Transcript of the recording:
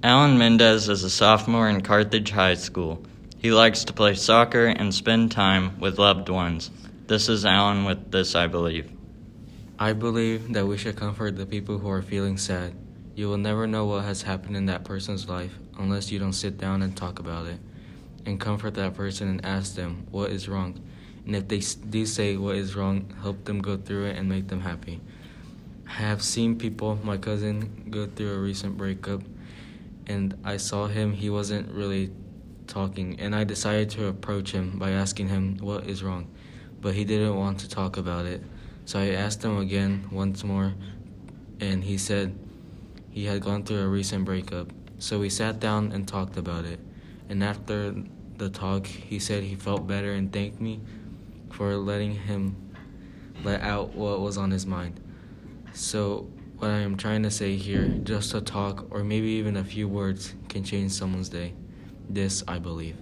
Alan Mendez is a sophomore in Carthage High School. He likes to play soccer and spend time with loved ones. This is Alan with This I Believe. I believe that we should comfort the people who are feeling sad. You will never know what has happened in that person's life unless you don't sit down and talk about it. And comfort that person and ask them what is wrong. And if they do say what is wrong, help them go through it and make them happy. I have seen people, my cousin, go through a recent breakup, and I saw him, he wasn't really talking, and I decided to approach him by asking him what is wrong. But he didn't want to talk about it. So I asked him again once more, and he said he had gone through a recent breakup. So we sat down and talked about it. And after the talk, he said he felt better and thanked me for letting him let out what was on his mind. So, what I am trying to say here, just a talk or maybe even a few words can change someone's day. This I believe.